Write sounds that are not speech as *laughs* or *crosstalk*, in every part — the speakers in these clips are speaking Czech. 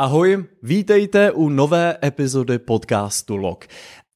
Ahoj, vítejte u nové epizody podcastu Log.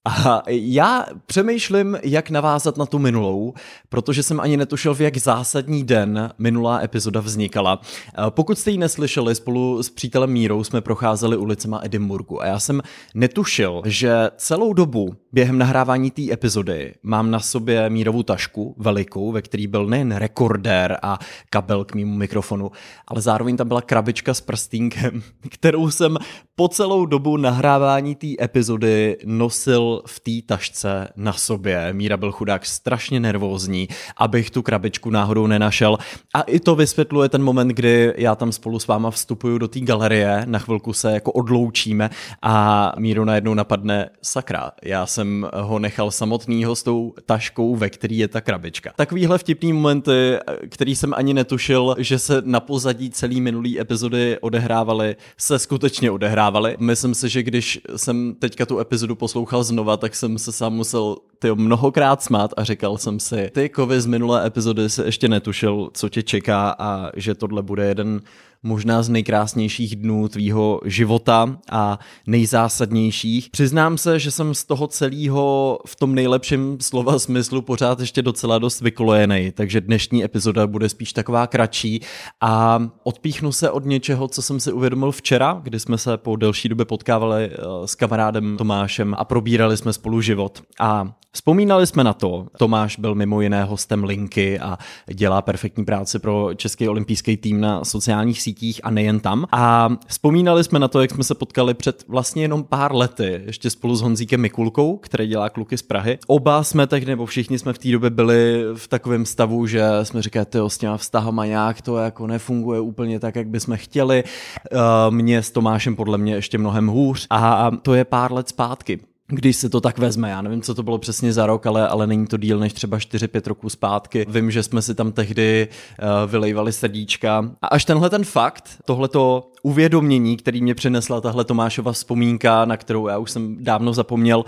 A já přemýšlím, jak navázat na tu minulou, protože jsem ani netušil, v jak zásadní den minulá epizoda vznikala. Pokud jste ji neslyšeli, spolu s přítelem Mírou jsme procházeli ulicema Edinburgu a já jsem netušil, že celou dobu během nahrávání té epizody mám na sobě Mírovu tašku velikou, ve který byl nejen rekordér a kabel k mýmu mikrofonu, ale zároveň tam byla krabička s prstínkem, *laughs* kterou jsem po celou dobu nahrávání té epizody nosil v té tašce na sobě. Míra byl chudák strašně nervózní, abych tu krabičku náhodou nenašel. A i to vysvětluje ten moment, kdy já tam spolu s váma vstupuju do té galerie, na chvilku se jako odloučíme a Míru najednou napadne sakra. Já jsem ho nechal samotnýho s tou taškou, ve který je ta krabička. Takovýhle vtipný momenty, který jsem ani netušil, že se na pozadí celý minulý epizody odehrávaly, se skutečně odehrávaly. Myslím si, že když jsem teďka tu epizodu poslouchal znova, tak jsem se sám musel ty mnohokrát smát a říkal jsem si, ty kovy z minulé epizody se ještě netušil, co tě čeká a že tohle bude jeden možná z nejkrásnějších dnů tvýho života a nejzásadnějších. Přiznám se, že jsem z toho celého v tom nejlepším slova smyslu pořád ještě docela dost vykolojený, takže dnešní epizoda bude spíš taková kratší a odpíchnu se od něčeho, co jsem si uvědomil včera, kdy jsme se po delší době potkávali eh, s kamarádem Tomášem a probírali jsme spolu život. A Vzpomínali jsme na to, Tomáš byl mimo jiné hostem Linky a dělá perfektní práci pro Český olympijský tým na sociálních sítích a nejen tam. A vzpomínali jsme na to, jak jsme se potkali před vlastně jenom pár lety, ještě spolu s Honzíkem Mikulkou, který dělá kluky z Prahy. Oba jsme tehdy, nebo všichni jsme v té době byli v takovém stavu, že jsme říkali, ty s těma vztahama nějak to jako nefunguje úplně tak, jak bychom chtěli. Eh, mě s Tomášem podle mě ještě mnohem hůř. A to je pár let zpátky když se to tak vezme. Já nevím, co to bylo přesně za rok, ale, ale není to díl než třeba 4-5 roků zpátky. Vím, že jsme si tam tehdy uh, vylejvali srdíčka. A až tenhle ten fakt, tohleto uvědomění, který mě přinesla tahle Tomášova vzpomínka, na kterou já už jsem dávno zapomněl,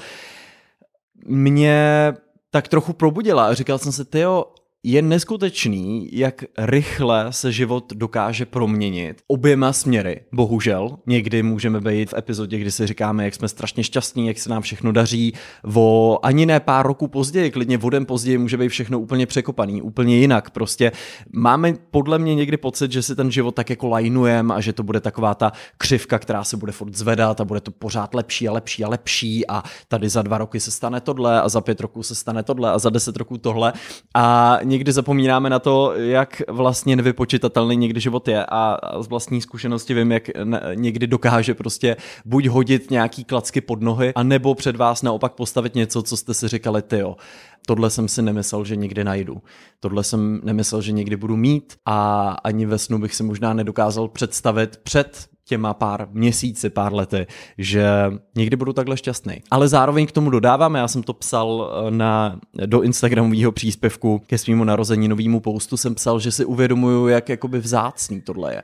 mě tak trochu probudila. Říkal jsem si, tyjo, je neskutečný, jak rychle se život dokáže proměnit oběma směry. Bohužel, někdy můžeme být v epizodě, kdy si říkáme, jak jsme strašně šťastní, jak se nám všechno daří. O ani ne pár roků později, klidně vodem později může být všechno úplně překopaný, úplně jinak. Prostě máme podle mě někdy pocit, že si ten život tak jako lajnujeme a že to bude taková ta křivka, která se bude furt zvedat a bude to pořád lepší a lepší a lepší a tady za dva roky se stane tohle a za pět roků se stane tohle a za deset roků tohle. A zapomínáme na to, jak vlastně nevypočitatelný někdy život je a z vlastní zkušenosti vím, jak někdy dokáže prostě buď hodit nějaký klacky pod nohy, anebo před vás naopak postavit něco, co jste si říkali, ty jo, tohle jsem si nemyslel, že nikdy najdu. Tohle jsem nemyslel, že někdy budu mít a ani ve snu bych si možná nedokázal představit před těma pár měsíci, pár lety, že někdy budu takhle šťastný. Ale zároveň k tomu dodávám, já jsem to psal eh, na, do Instagramového příspěvku ke svýmu narození novému postu, jsem psal, že si uvědomuju, jak jakoby vzácný tohle je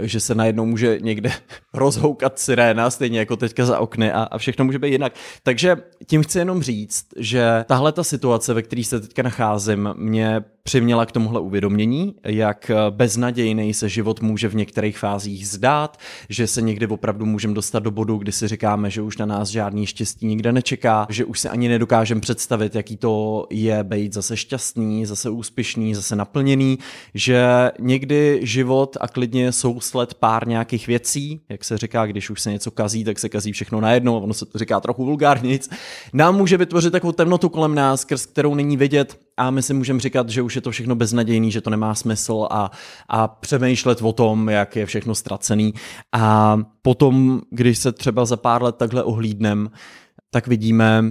že se najednou může někde *laughs* rozhoukat siréna, stejně jako teďka za okny a, a všechno může být jinak. Takže tím chci jenom říct, že tahle ta situace, ve které se teďka nacházím, mě přiměla k tomuhle uvědomění, jak beznadějný se život může v některých fázích zdát, že se někdy opravdu můžeme dostat do bodu, kdy si říkáme, že už na nás žádný štěstí nikde nečeká, že už si ani nedokážeme představit, jaký to je být zase šťastný, zase úspěšný, zase naplněný, že někdy život a klidně sousled pár nějakých věcí, jak se říká, když už se něco kazí, tak se kazí všechno najednou, ono se to říká trochu vulgárnic, nám může vytvořit takovou temnotu kolem nás, skrz kterou není vidět a my si můžeme říkat, že už je to všechno beznadějný, že to nemá smysl a, a přemýšlet o tom, jak je všechno ztracený. A potom, když se třeba za pár let takhle ohlídnem, tak vidíme,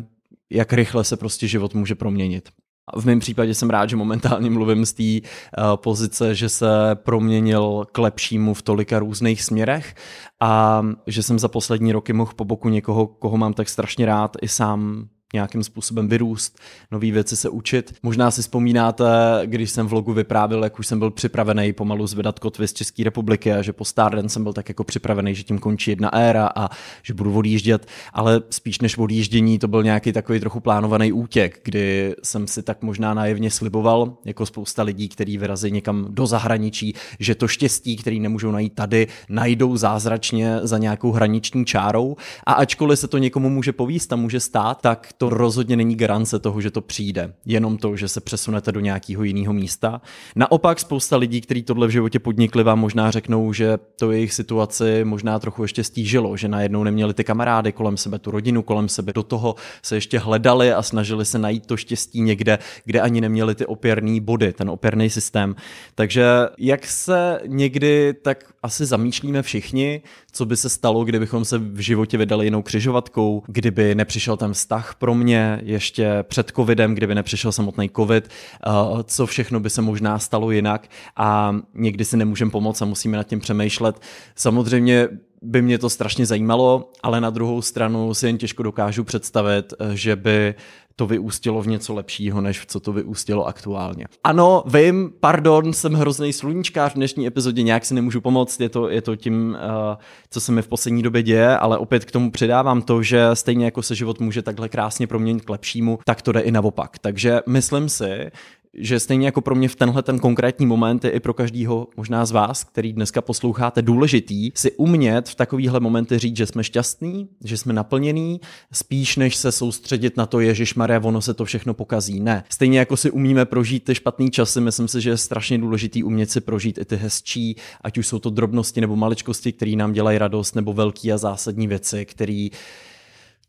jak rychle se prostě život může proměnit. V mém případě jsem rád, že momentálně mluvím z té uh, pozice, že se proměnil k lepšímu v tolika různých směrech a že jsem za poslední roky mohl po boku někoho, koho mám tak strašně rád, i sám nějakým způsobem vyrůst, nové věci se učit. Možná si vzpomínáte, když jsem v vlogu vyprávěl, jak už jsem byl připravený pomalu zvedat kotvy z České republiky a že po Starden jsem byl tak jako připravený, že tím končí jedna éra a že budu odjíždět, ale spíš než odjíždění to byl nějaký takový trochu plánovaný útěk, kdy jsem si tak možná naivně sliboval, jako spousta lidí, kteří vyrazí někam do zahraničí, že to štěstí, který nemůžou najít tady, najdou zázračně za nějakou hraniční čárou a ačkoliv se to někomu může povíst a může stát, tak to rozhodně není garance toho, že to přijde. Jenom to, že se přesunete do nějakého jiného místa. Naopak spousta lidí, kteří tohle v životě podnikli, vám možná řeknou, že to jejich situaci možná trochu ještě stížilo, že najednou neměli ty kamarády kolem sebe, tu rodinu kolem sebe, do toho se ještě hledali a snažili se najít to štěstí někde, kde ani neměli ty opěrný body, ten opěrný systém. Takže jak se někdy tak asi zamýšlíme všichni, co by se stalo, kdybychom se v životě vydali jinou křižovatkou, kdyby nepřišel ten vztah pro mě ještě před covidem, kdyby nepřišel samotný covid, eh, co všechno by se možná stalo jinak a někdy si nemůžeme pomoct a musíme nad tím přemýšlet. Samozřejmě by mě to strašně zajímalo, ale na druhou stranu si jen těžko dokážu představit, eh, že by to vyústilo v něco lepšího, než v co to vyústilo aktuálně. Ano, vím, pardon, jsem hrozný sluníčkář v dnešní epizodě, nějak si nemůžu pomoct, je to, je to tím, uh, co se mi v poslední době děje, ale opět k tomu přidávám to, že stejně jako se život může takhle krásně proměnit k lepšímu, tak to jde i naopak. Takže myslím si, že stejně jako pro mě v tenhle ten konkrétní moment je i pro každýho možná z vás, který dneska posloucháte, důležitý si umět v takovýhle momenty říct, že jsme šťastní, že jsme naplnění, spíš než se soustředit na to, Ježíš Maria, ono se to všechno pokazí. Ne. Stejně jako si umíme prožít ty špatné časy, myslím si, že je strašně důležitý umět si prožít i ty hezčí, ať už jsou to drobnosti nebo maličkosti, které nám dělají radost, nebo velký a zásadní věci, které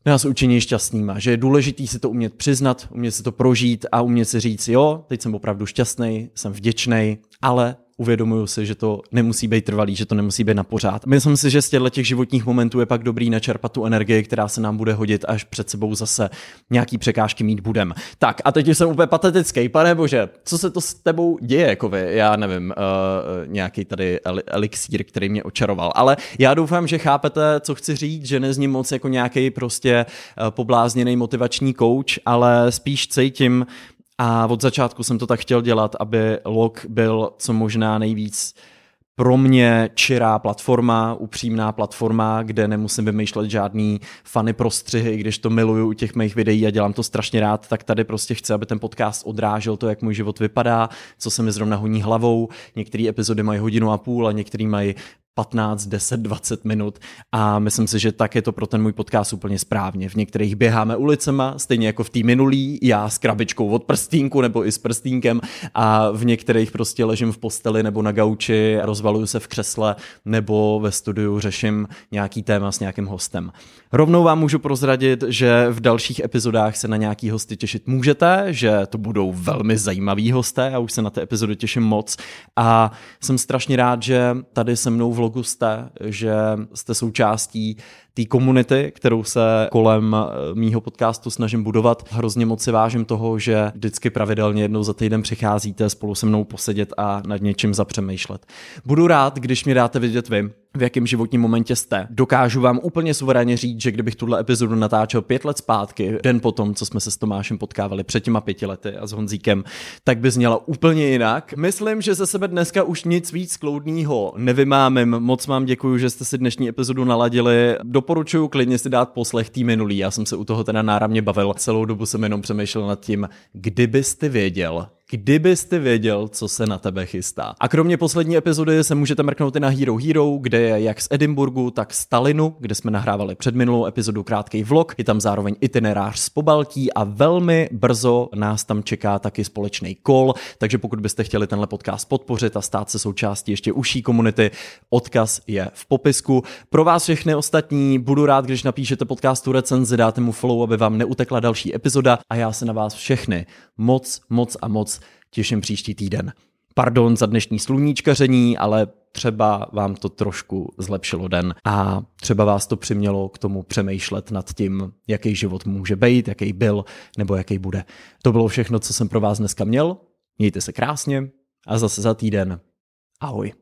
nás učiní šťastnýma, že je důležitý si to umět přiznat, umět si to prožít a umět si říct, jo, teď jsem opravdu šťastný, jsem vděčný, ale uvědomuju si, že to nemusí být trvalý, že to nemusí být na pořád. Myslím si, že z těchto těch životních momentů je pak dobrý načerpat tu energii, která se nám bude hodit, až před sebou zase nějaký překážky mít budem. Tak a teď jsem úplně patetický, pane bože, co se to s tebou děje, vy? Já nevím, uh, nějaký tady elixír, který mě očaroval, ale já doufám, že chápete, co chci říct, že nezním moc jako nějaký prostě uh, poblázněný motivační coach, ale spíš cítím, a od začátku jsem to tak chtěl dělat, aby log byl co možná nejvíc pro mě čirá platforma, upřímná platforma, kde nemusím vymýšlet žádný fany prostřihy, když to miluju u těch mých videí a dělám to strašně rád, tak tady prostě chci, aby ten podcast odrážel to, jak můj život vypadá, co se mi zrovna honí hlavou. Některé epizody mají hodinu a půl a některé mají 15, 10, 20 minut a myslím si, že tak je to pro ten můj podcast úplně správně. V některých běháme ulicema, stejně jako v té minulý, já s krabičkou od prstínku nebo i s prstínkem a v některých prostě ležím v posteli nebo na gauči, rozvaluju se v křesle nebo ve studiu řeším nějaký téma s nějakým hostem. Rovnou vám můžu prozradit, že v dalších epizodách se na nějaký hosty těšit můžete, že to budou velmi zajímaví hosté, já už se na té epizody těším moc a jsem strašně rád, že tady se mnou v logu jste, že jste součástí té komunity, kterou se kolem eh, mýho podcastu snažím budovat. Hrozně moc si vážím toho, že vždycky pravidelně jednou za týden přicházíte spolu se mnou posedět a nad něčím zapřemýšlet. Budu rád, když mi dáte vidět vy, v jakém životním momentě jste. Dokážu vám úplně suverénně říct, že kdybych tuhle epizodu natáčel pět let zpátky, den potom, co jsme se s Tomášem potkávali před těma pěti lety a s Honzíkem, tak by zněla úplně jinak. Myslím, že ze sebe dneska už nic víc kloudného nevymámím. Moc vám děkuji, že jste si dnešní epizodu naladili. Doporučuji klidně si dát poslech tý minulý. Já jsem se u toho teda náramně bavil. Celou dobu jsem jenom přemýšlel nad tím, kdybyste věděl, kdybyste věděl, co se na tebe chystá. A kromě poslední epizody se můžete mrknout i na Hero Hero, kde je jak z Edinburgu, tak z Talinu, kde jsme nahrávali před minulou epizodu krátký vlog. Je tam zároveň itinerář z Pobaltí a velmi brzo nás tam čeká taky společný kol, takže pokud byste chtěli tenhle podcast podpořit a stát se součástí ještě užší komunity, odkaz je v popisku. Pro vás všechny ostatní budu rád, když napíšete podcastu recenzi, dáte mu follow, aby vám neutekla další epizoda a já se na vás všechny moc, moc a těším příští týden. Pardon za dnešní sluníčkaření, ale třeba vám to trošku zlepšilo den a třeba vás to přimělo k tomu přemýšlet nad tím, jaký život může být, jaký byl nebo jaký bude. To bylo všechno, co jsem pro vás dneska měl. Mějte se krásně a zase za týden. Ahoj.